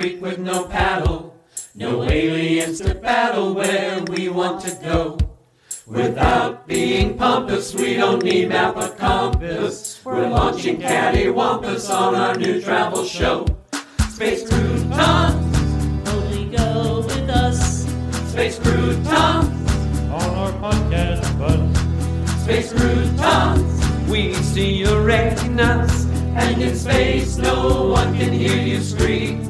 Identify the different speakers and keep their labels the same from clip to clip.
Speaker 1: creek with no paddle. No aliens to battle where we want to go. Without being pompous, we don't need map or compass. We're launching cattywampus on our new travel show. Space Croutons,
Speaker 2: Only go with us.
Speaker 1: Space Croutons,
Speaker 3: on our podcast bus.
Speaker 1: Space Croutons. We see your retinas, and in space no one can hear you scream.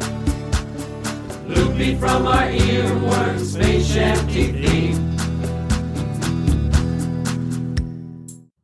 Speaker 1: Loopy from our earworm, space shanty theme.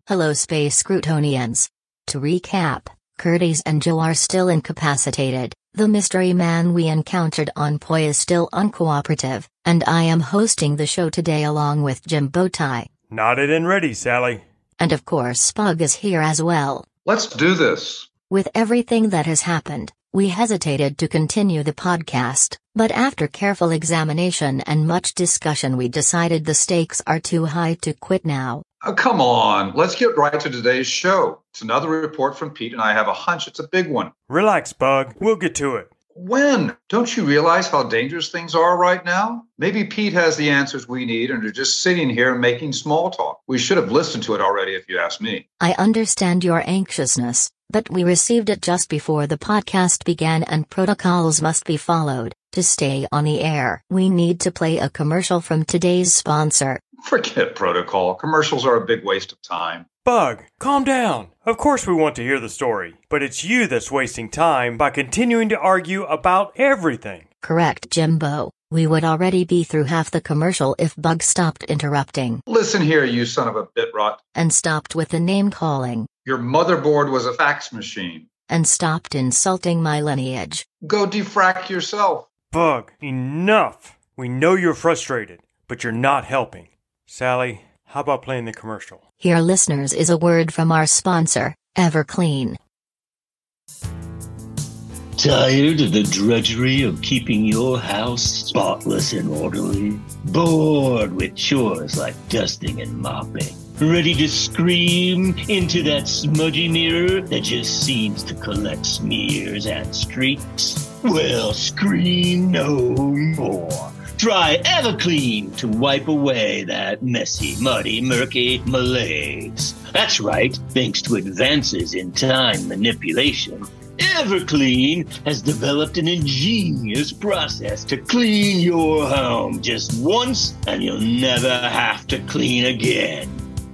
Speaker 4: Hello, Space Croutonians. To recap, Curtis and Joe are still incapacitated, the mystery man we encountered on Poi is still uncooperative, and I am hosting the show today along with Jim Bowtie.
Speaker 3: Knotted and ready, Sally.
Speaker 4: And of course, Bug is here as well.
Speaker 5: Let's do this.
Speaker 4: With everything that has happened, we hesitated to continue the podcast, but after careful examination and much discussion, we decided the stakes are too high to quit now.
Speaker 5: Oh, come on. Let's get right to today's show. It's another report from Pete, and I have a hunch it's a big one.
Speaker 3: Relax, Bug. We'll get to it.
Speaker 5: When? Don't you realize how dangerous things are right now? Maybe Pete has the answers we need and are just sitting here making small talk. We should have listened to it already, if you ask me.
Speaker 4: I understand your anxiousness, but we received it just before the podcast began and protocols must be followed. To stay on the air, we need to play a commercial from today's sponsor.
Speaker 5: Forget protocol. Commercials are a big waste of time.
Speaker 3: Bug, calm down. Of course we want to hear the story, but it's you that's wasting time by continuing to argue about everything.
Speaker 4: Correct, Jimbo. We would already be through half the commercial if Bug stopped interrupting
Speaker 5: Listen here, you son of a bit rot.
Speaker 4: and stopped with the name calling
Speaker 5: Your motherboard was a fax machine.
Speaker 4: and stopped insulting my lineage.
Speaker 5: Go defrag yourself.
Speaker 3: Bug, enough. We know you're frustrated, but you're not helping. Sally, how about playing the commercial?
Speaker 4: Here, listeners, is a word from our sponsor, Everclean.
Speaker 6: Tired of the drudgery of keeping your house spotless and orderly? Bored with chores like dusting and mopping? Ready to scream into that smudgy mirror that just seems to collect smears and streaks? Well, scream no more. Try Everclean to wipe away that messy, muddy, murky malaise. That's right, thanks to advances in time manipulation. Everclean has developed an ingenious process to clean your home just once and you'll never have to clean again.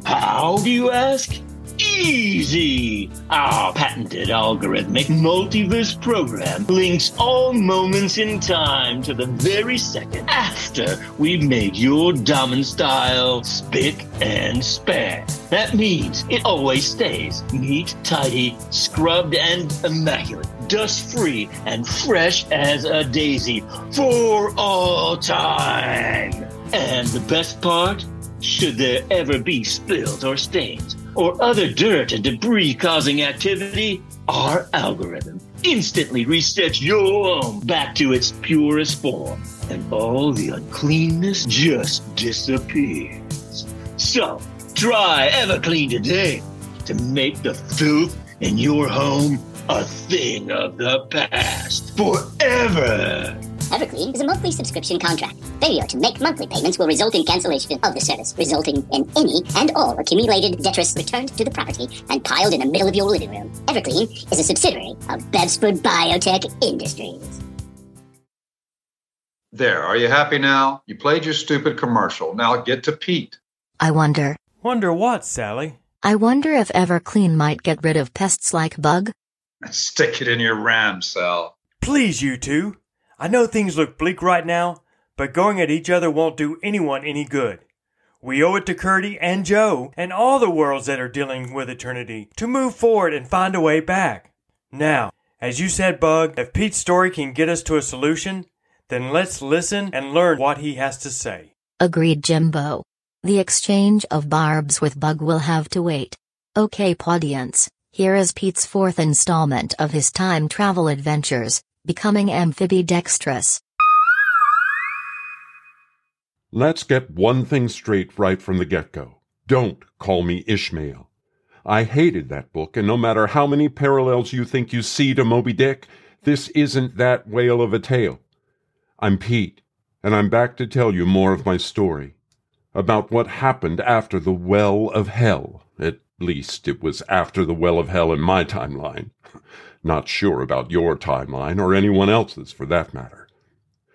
Speaker 6: How do you ask? Easy! Our patented algorithmic multiverse program links all moments in time to the very second after we made your Domin style spick and span. That means it always stays neat, tidy, scrubbed, and immaculate, dust free, and fresh as a daisy for all time. And the best part? Should there ever be spills or stains or other dirt and debris causing activity, our algorithm instantly resets your home back to its purest form and all the uncleanness just disappears. So, try Everclean today to make the filth in your home a thing of the past forever.
Speaker 7: Everclean is a monthly subscription contract. Failure to make monthly payments will result in cancellation of the service, resulting in any and all accumulated detritus returned to the property and piled in the middle of your living room. Everclean is a subsidiary of Bevsford Biotech Industries.
Speaker 5: There, are you happy now? You played your stupid commercial. Now get to Pete.
Speaker 4: I wonder,
Speaker 3: Wonder what, Sally?
Speaker 4: I wonder if Everclean might get rid of pests like bug?
Speaker 5: Stick it in your ram cell.
Speaker 3: Please, you two. I know things look bleak right now, but going at each other won't do anyone any good. We owe it to Curdy and Joe and all the worlds that are dealing with eternity to move forward and find a way back. Now, as you said, Bug, if Pete's story can get us to a solution, then let's listen and learn what he has to say.
Speaker 4: Agreed, Jimbo. The exchange of barbs with Bug will have to wait. Okay, audience, here is Pete's fourth installment of his time travel adventures, becoming amphibidextrous.
Speaker 8: Let's get one thing straight right from the get go. Don't call me Ishmael. I hated that book, and no matter how many parallels you think you see to Moby Dick, This isn't that whale of a tale. I'm Pete, and I'm back to tell you more of my story about what happened after the Well of Hell. At least it was after the Well of Hell in my timeline. Not sure about your timeline or anyone else's for that matter.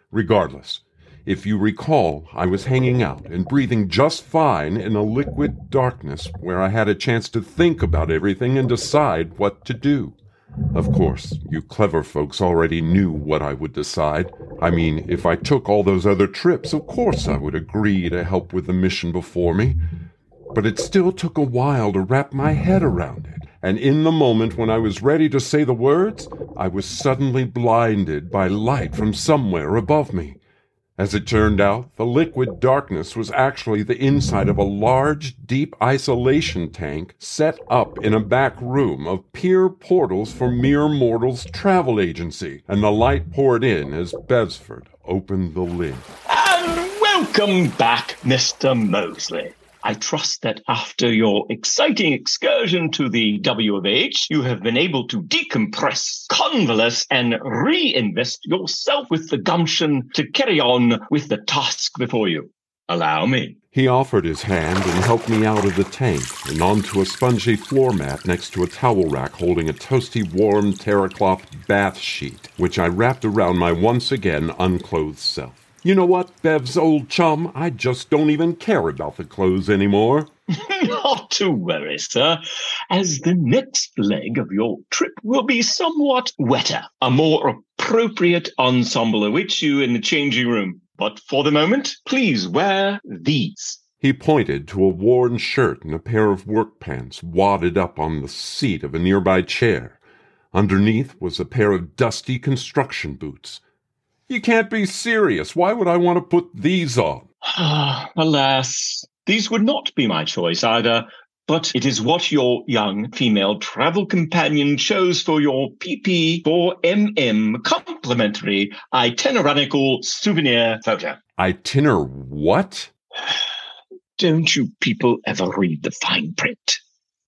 Speaker 8: Regardless, if you recall, I was hanging out and breathing just fine in a liquid darkness where I had a chance to think about everything and decide what to do. Of course, you clever folks already knew what I would decide. I mean, if I took all those other trips, of course I would agree to help with the mission before me. But it still took a while to wrap my head around it. And in the moment when I was ready to say the words, I was suddenly blinded by light from somewhere above me. As it turned out, the liquid darkness was actually the inside of a large, deep isolation tank set up in a back room of pier portals for mere mortals travel agency, and the light poured in as Bevsford opened the lid.
Speaker 6: And welcome back, Mr. Mosley. I trust that after your exciting excursion to the W of H, you have been able to decompress, convalesce, and reinvest yourself with the gumption to carry on with the task before you. Allow me.
Speaker 8: He offered his hand and helped me out of the tank and onto a spongy floor mat next to a towel rack holding a toasty warm terracloth bath sheet, which I wrapped around my once again unclothed self. You know what, Bev's old chum? I just don't even care about the clothes anymore.
Speaker 6: Not to worry, sir, as the next leg of your trip will be somewhat wetter. A more appropriate ensemble awaits you in the changing room. But for the moment, please wear these.
Speaker 8: He pointed to a worn shirt and a pair of work pants wadded up on the seat of a nearby chair. Underneath was a pair of dusty construction boots. You can't be serious. Why would I want to put these on?
Speaker 6: Alas, these would not be my choice either, but it is what your young female travel companion chose for your PP4MM complimentary itineranical souvenir photo.
Speaker 8: Itiner what?
Speaker 6: Don't you people ever read the fine print?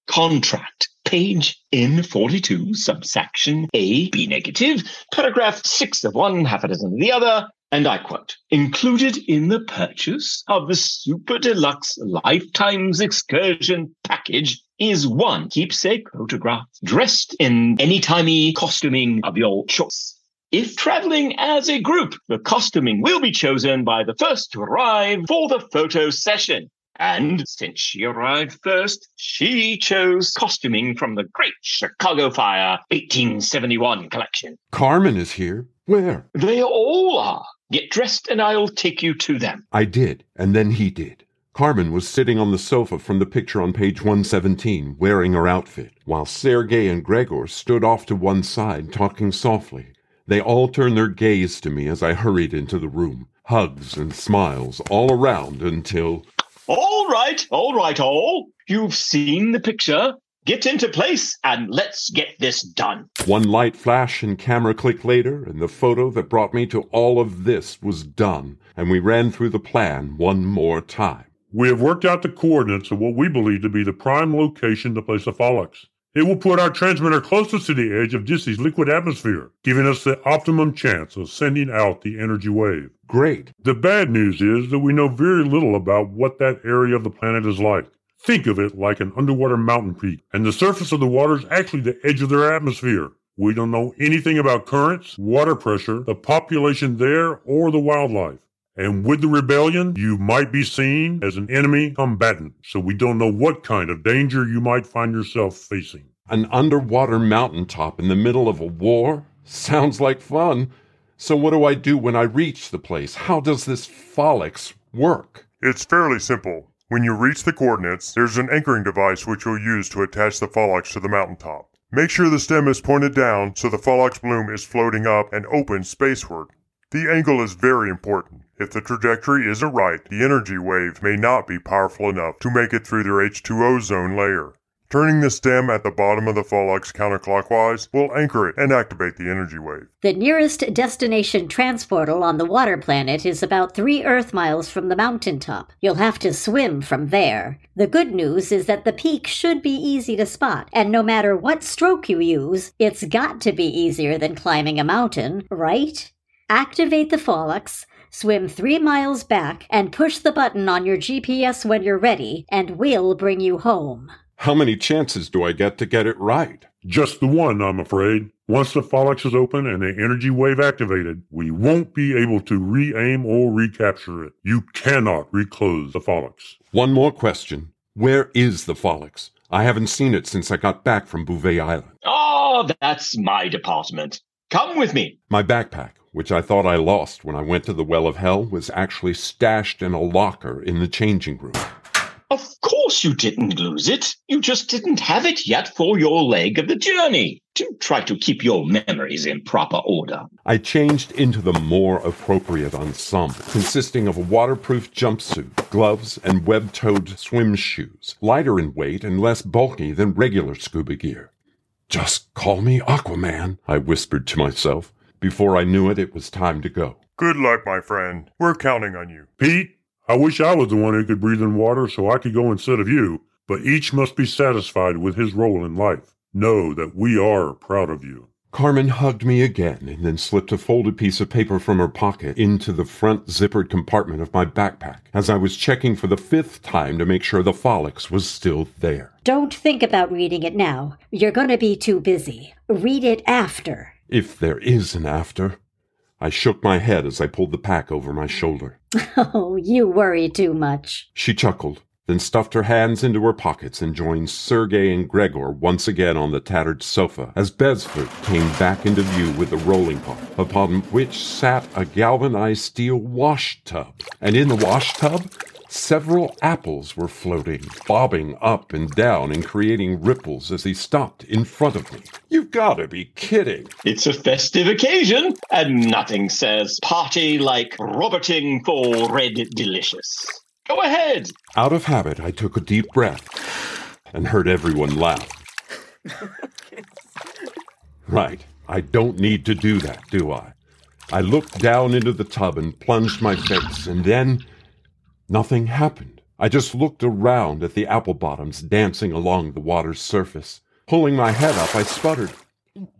Speaker 6: Contract, page N42, subsection A, B negative, paragraph 6 of one, half a dozen of the other, and I quote, included in the purchase of the Super Deluxe Lifetimes Excursion package is one keepsake photograph dressed in any timey costuming of your choice. If traveling as a group, the costuming will be chosen by the first to arrive for the photo session. And since she arrived first, she chose costuming from the Great Chicago Fire 1871 collection.
Speaker 8: Carmen is here. Where?
Speaker 6: They all are. Get dressed and I'll take you to them.
Speaker 8: I did, and then he did. Carmen was sitting on the sofa from the picture on page 117, wearing her outfit, while Sergei and Gregor stood off to one side, talking softly. They all turned their gaze to me as I hurried into the room. Hugs and smiles all around until
Speaker 6: All right, all right, all. You've seen the picture. Get into place and let's get this done.
Speaker 8: One light flash and camera click later, and the photo that brought me to all of this was done, and we ran through the plan one more time.
Speaker 9: We have worked out the coordinates of what we believe to be the prime location to place the Phollix. It will put our transmitter closest to the edge of Dissy's liquid atmosphere, giving us the optimum chance of sending out the energy wave.
Speaker 8: Great.
Speaker 9: The bad news is that we know very little about what that area of the planet is like. Think of it like an underwater mountain peak, and the surface of the water is actually the edge of their atmosphere. We don't know anything about currents, water pressure, the population there, or the wildlife. And with the rebellion, you might be seen as an enemy combatant, so we don't know what kind of danger you might find yourself facing.
Speaker 8: An underwater mountaintop in the middle of a war? Sounds like fun. So, what do I do when I reach the place? How does this Phollix work?
Speaker 10: It's fairly simple. When you reach the coordinates, there's an anchoring device which you'll use to attach the Phollix to the mountaintop. Make sure the stem is pointed down so the Phollix bloom is floating up and open spaceward. The angle is very important. If the trajectory isn't right, the energy wave may not be powerful enough to make it through their H2O zone layer. Turning the stem at the bottom of the Phallux counterclockwise will anchor it and activate the energy wave.
Speaker 11: The nearest destination transportal on the water planet is about three Earth miles from the mountaintop. You'll have to swim from there. The good news is that the peak should be easy to spot, and no matter what stroke you use, it's got to be easier than climbing a mountain, right? Activate the Phallux, swim three miles back, and push the button on your GPS when you're ready, and we'll bring you home.
Speaker 8: How many chances do I get to get it right?
Speaker 9: Just the one, I'm afraid. Once the Phallux is open and the energy wave activated, we won't be able to re-aim or recapture it. You cannot reclose the Phallux.
Speaker 8: One more question. Where is the Phallux? I haven't seen it since I got back from Bouvet Island.
Speaker 6: Oh, that's my department. Come with me.
Speaker 8: My backpack, which I thought I lost when I went to the Well of Hell, was actually stashed in a locker in the changing room.
Speaker 6: Of course you didn't lose it. You just didn't have it yet for your leg of the journey. To try to keep your memories in proper order.
Speaker 8: I changed into the more appropriate ensemble, consisting of a waterproof jumpsuit, gloves, and web toed swim shoes, lighter in weight and less bulky than regular scuba gear. Just call me Aquaman, I whispered to myself. Before I knew it, it was time to go.
Speaker 10: Good luck, my friend. We're counting on you.
Speaker 9: Pete, I wish I was the one who could breathe in water so I could go instead of you, but each must be satisfied with his role in life. Know that we are proud of you.
Speaker 8: Carmen hugged me again and then slipped a folded piece of paper from her pocket into the front zippered compartment of my backpack as I was checking for the fifth time to make sure the Phallux was still there.
Speaker 11: Don't think about reading it now. You're going to be too busy. Read it after.
Speaker 8: If there is an after. I shook my head as I pulled the pack over my shoulder.
Speaker 11: Oh, you worry too much.
Speaker 8: She chuckled, then stuffed her hands into her pockets and joined Sergey and Gregor once again on the tattered sofa as Bevsford came back into view with the rolling pot, upon which sat a galvanized steel wash tub. And in the wash tub, several apples were floating, bobbing up and down and creating ripples as he stopped in front of me. You've got to be kidding.
Speaker 6: It's a festive occasion, and nothing says party like Roberting for Red Delicious. Go ahead.
Speaker 8: Out of habit, I took a deep breath and heard everyone laugh. right, I don't need to do that, do I? I looked down into the tub and plunged my face, and then nothing happened. I just looked around at the apple bottoms dancing along the water's surface. Pulling my head up, I sputtered,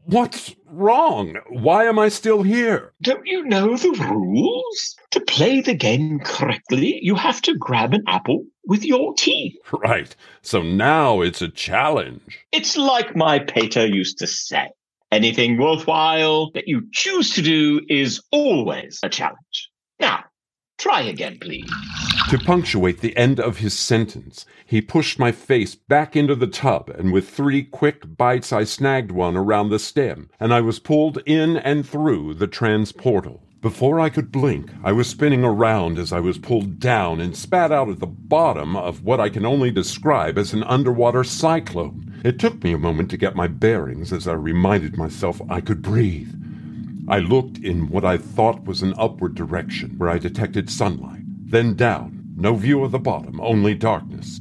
Speaker 8: What's wrong? Why am I still here?
Speaker 6: Don't you know the rules? To play the game correctly, you have to grab an apple with your teeth.
Speaker 8: Right, so now it's a challenge.
Speaker 6: It's like my pater used to say. Anything worthwhile that you choose to do is always a challenge. Now, try again, please.
Speaker 8: To punctuate the end of his sentence, he pushed my face back into the tub, and with three quick bites, I snagged one around the stem, and I was pulled in and through the transportal. Before I could blink, I was spinning around as I was pulled down and spat out at the bottom of what I can only describe as an underwater cyclone. It took me a moment to get my bearings as I reminded myself I could breathe. I looked in what I thought was an upward direction where I detected sunlight, then down, no view of the bottom, only darkness.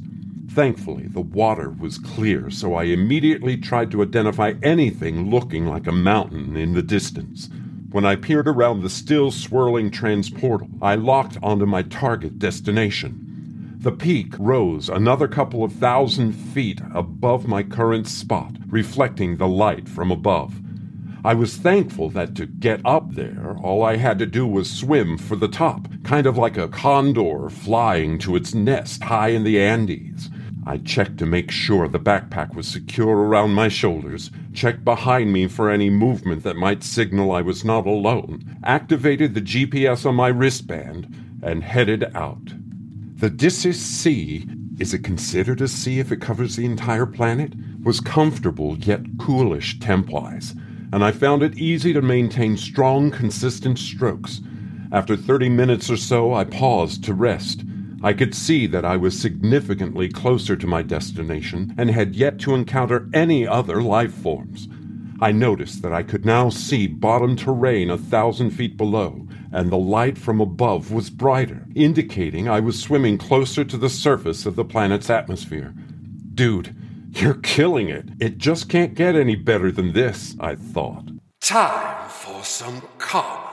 Speaker 8: Thankfully, the water was clear, so I immediately tried to identify anything looking like a mountain in the distance. When I peered around the still swirling transportal, I locked onto my target destination. The peak rose another couple of thousand feet above my current spot, reflecting the light from above. I was thankful that to get up there, all I had to do was swim for the top, kind of like a condor flying to its nest high in the Andes. I checked to make sure the backpack was secure around my shoulders, checked behind me for any movement that might signal I was not alone, activated the GPS on my wristband, and headed out. The Dissis Sea is it considered a sea if it covers the entire planet? Was comfortable yet coolish temp-wise, and I found it easy to maintain strong, consistent strokes. After 30 minutes or so, I paused to rest. I could see that I was significantly closer to my destination and had yet to encounter any other life forms. I noticed that I could now see bottom terrain a thousand feet below, and the light from above was brighter, indicating I was swimming closer to the surface of the planet's atmosphere. Dude, You're killing it. It just can't get any better than this, I thought.
Speaker 1: Time for some karma.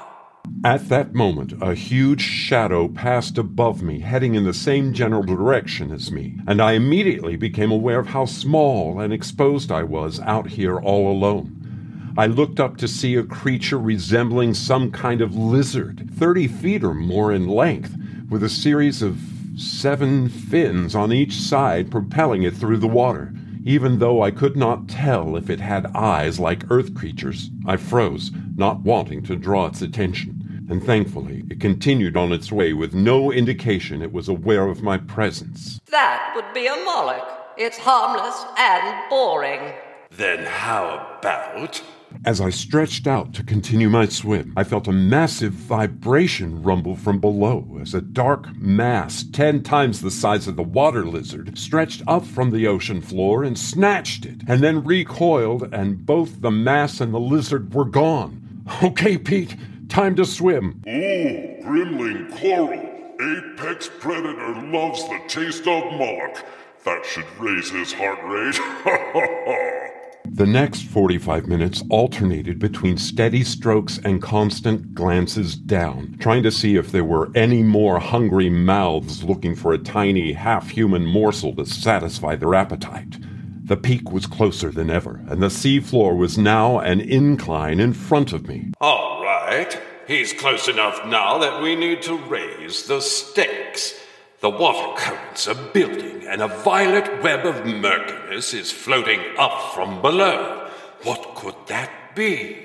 Speaker 8: At that moment, a huge shadow passed above me, heading in the same general direction as me, and I immediately became aware of how small and exposed I was out here all alone. I looked up to see a creature resembling some kind of lizard, 30 feet or more in length, with a series of seven fins on each side propelling it through the water. Even though I could not tell if it had eyes like earth creatures, I froze, not wanting to draw its attention. And thankfully, it continued on its way with no indication it was aware of my presence.
Speaker 2: That would be a Moloch. It's harmless and boring.
Speaker 1: Then how about
Speaker 8: as I stretched out to continue my swim, I felt a massive vibration rumble from below as a dark mass, ten times the size of the water lizard, stretched up from the ocean floor and snatched it, and then recoiled, and both the mass and the lizard were gone. Okay, Pete, time to swim.
Speaker 10: Ooh, Grimling Coral. Apex Predator loves the taste of Moloch. That should raise his heart rate. Ha ha ha.
Speaker 8: The next 45 minutes alternated between steady strokes and constant glances down, trying to see if there were any more hungry mouths looking for a tiny, half human morsel to satisfy their appetite. The peak was closer than ever, and the sea floor was now an incline in front of me.
Speaker 1: All right. He's close enough now that we need to raise the stakes. The water currents are building, and a violet web of murkiness is floating up from below. What could that be?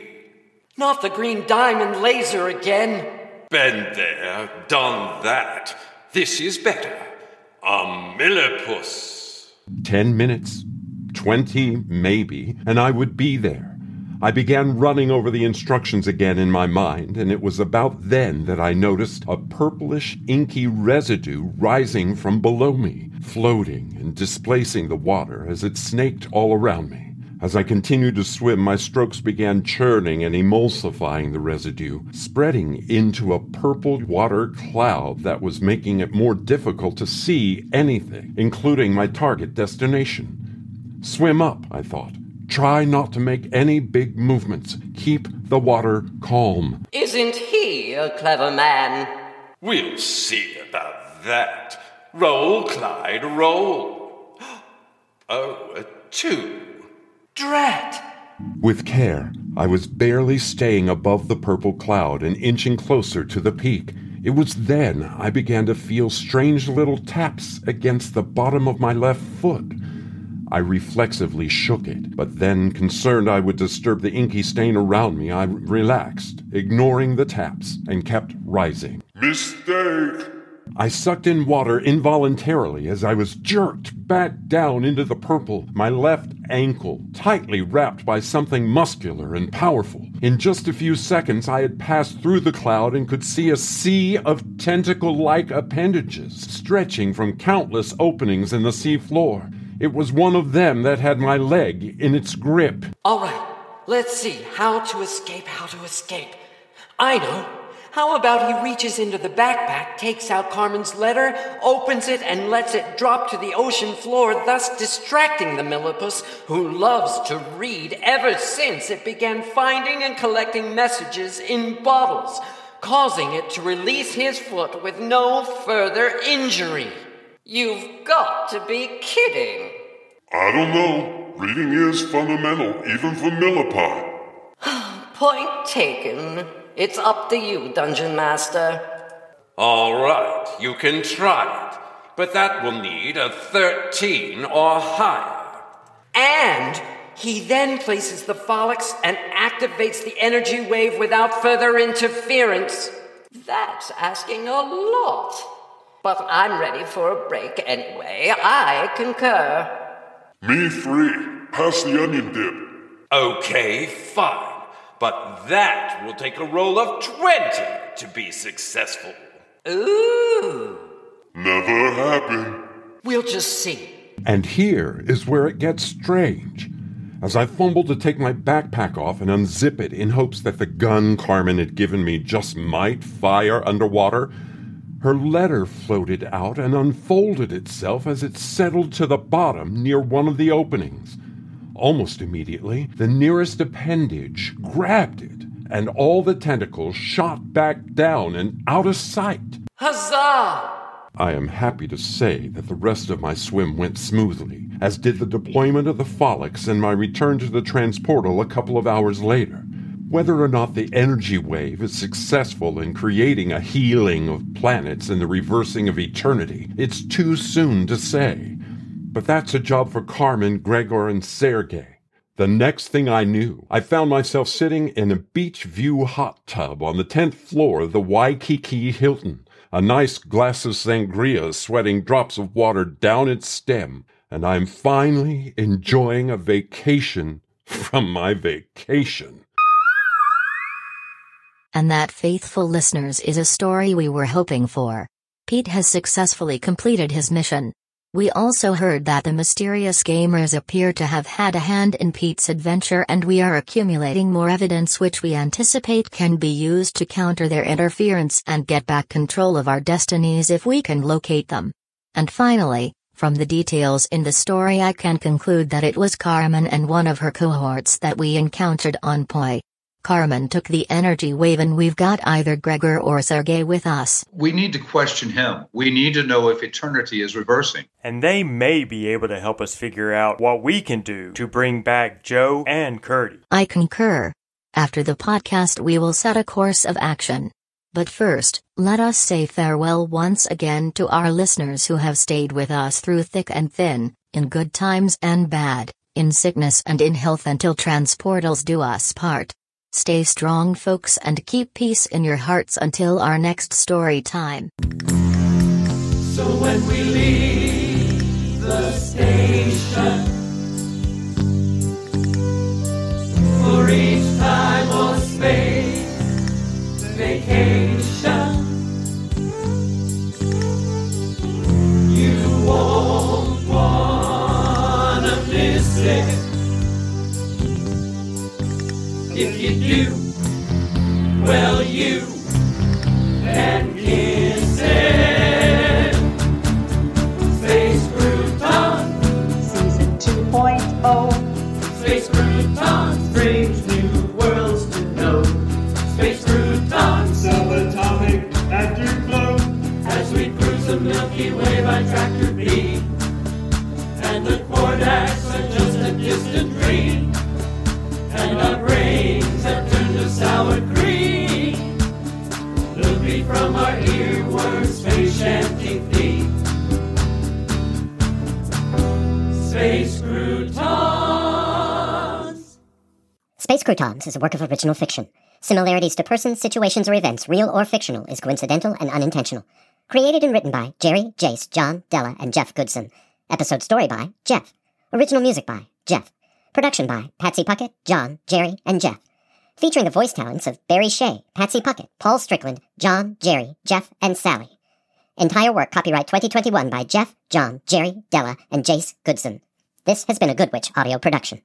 Speaker 2: Not the green diamond laser again.
Speaker 1: Been there, done that. This is better. A millipus.
Speaker 8: Ten minutes, twenty maybe, and I would be there. I began running over the instructions again in my mind, and it was about then that I noticed a purplish, inky residue rising from below me, floating and displacing the water as it snaked all around me. As I continued to swim, my strokes began churning and emulsifying the residue, spreading into a purple water cloud that was making it more difficult to see anything, including my target destination. Swim up, I thought. Try not to make any big movements. Keep the water calm.
Speaker 2: Isn't he a clever man?
Speaker 1: We'll see about that. Roll, Clyde, roll. Oh, a two.
Speaker 2: Drat!
Speaker 8: With care, I was barely staying above the purple cloud and inching closer to the peak. It was then I began to feel strange little taps against the bottom of my left foot. I reflexively shook it, but then, concerned I would disturb the inky stain around me, I relaxed, ignoring the taps, and kept rising.
Speaker 10: Mistake!
Speaker 8: I sucked in water involuntarily as I was jerked back down into the purple, my left ankle tightly wrapped by something muscular and powerful. In just a few seconds, I had passed through the cloud and could see a sea of tentacle like appendages stretching from countless openings in the sea floor. It was one of them that had my leg in its grip.
Speaker 2: All right, let's see how to escape, how to escape. I know. How about he reaches into the backpack, takes out Carmen's letter, opens it, and lets it drop to the ocean floor, thus distracting the millipus, who loves to read ever since it began finding and collecting messages in bottles, causing it to release his foot with no further injury. You've got to be kidding.
Speaker 10: I don't know. Reading is fundamental, even for Millipie.
Speaker 2: Point taken. It's up to you, Dungeon Master.
Speaker 1: All right, you can try it, but that will need a 13 or higher.
Speaker 2: And he then places the Folix and activates the energy wave without further interference. That's asking a lot. But I'm ready for a break anyway. I concur.
Speaker 10: Me free. Pass the onion dip.
Speaker 1: Okay, fine. But that will take a roll of 20 to be successful.
Speaker 2: Ooh.
Speaker 10: Never happened.
Speaker 2: We'll just see.
Speaker 8: And here is where it gets strange. As I fumbled to take my backpack off and unzip it in hopes that the gun Carmen had given me just might fire underwater, Her letter floated out and unfolded itself as it settled to the bottom near one of the openings. Almost immediately, the nearest appendage grabbed it, and all the tentacles shot back down and out of sight.
Speaker 2: Huzzah!
Speaker 8: I am happy to say that the rest of my swim went smoothly, as did the deployment of the Follex and my return to the transportal a couple of hours later. Whether or not the energy wave is successful in creating a healing of planets and the reversing of eternity, it's too soon to say. But that's a job for Carmen, Gregor, and Sergei. The next thing I knew, I found myself sitting in a beach view hot tub on the 10th floor of the Waikiki Hilton, a nice glass of sangria sweating drops of water down its stem, and I'm finally enjoying a vacation from my vacation.
Speaker 4: And that, faithful listeners, is a story we were hoping for. Pete has successfully completed his mission. We also heard that the mysterious gamers appear to have had a hand in Pete's adventure, and we are accumulating more evidence which we anticipate can be used to counter their interference and get back control of our destinies if we can locate them. And finally, from the details in the story, I can conclude that it was Carmen and one of her cohorts that we encountered on Poi. Carmen took the energy wave, and we've got either Gregor or Sergei with us.
Speaker 5: We need to question him. We need to know if eternity is reversing.
Speaker 3: And they may be able to help us figure out what we can do to bring back Joe and Curdy.
Speaker 4: I concur. After the podcast, we will set a course of action. But first, let us say farewell once again to our listeners who have stayed with us through thick and thin, in good times and bad, in sickness and in health until transportals do us part. Stay strong, folks, and keep peace in your hearts until our next story time.
Speaker 1: So when we leave the station for each time
Speaker 7: Space Croutons is a work of original fiction. Similarities to persons, situations, or events, real or fictional, is coincidental and unintentional. Created and written by Jerry, Jace, John, Della, and Jeff Goodson. Episode story by Jeff. Original music by Jeff. Production by Patsy Puckett, John, Jerry, and Jeff. Featuring the voice talents of Barry Shea, Patsy Puckett, Paul Strickland, John, Jerry, Jeff, and Sally. Entire work copyright 2021 by Jeff, John, Jerry, Della, and Jace Goodson. This has been a Good Witch audio production.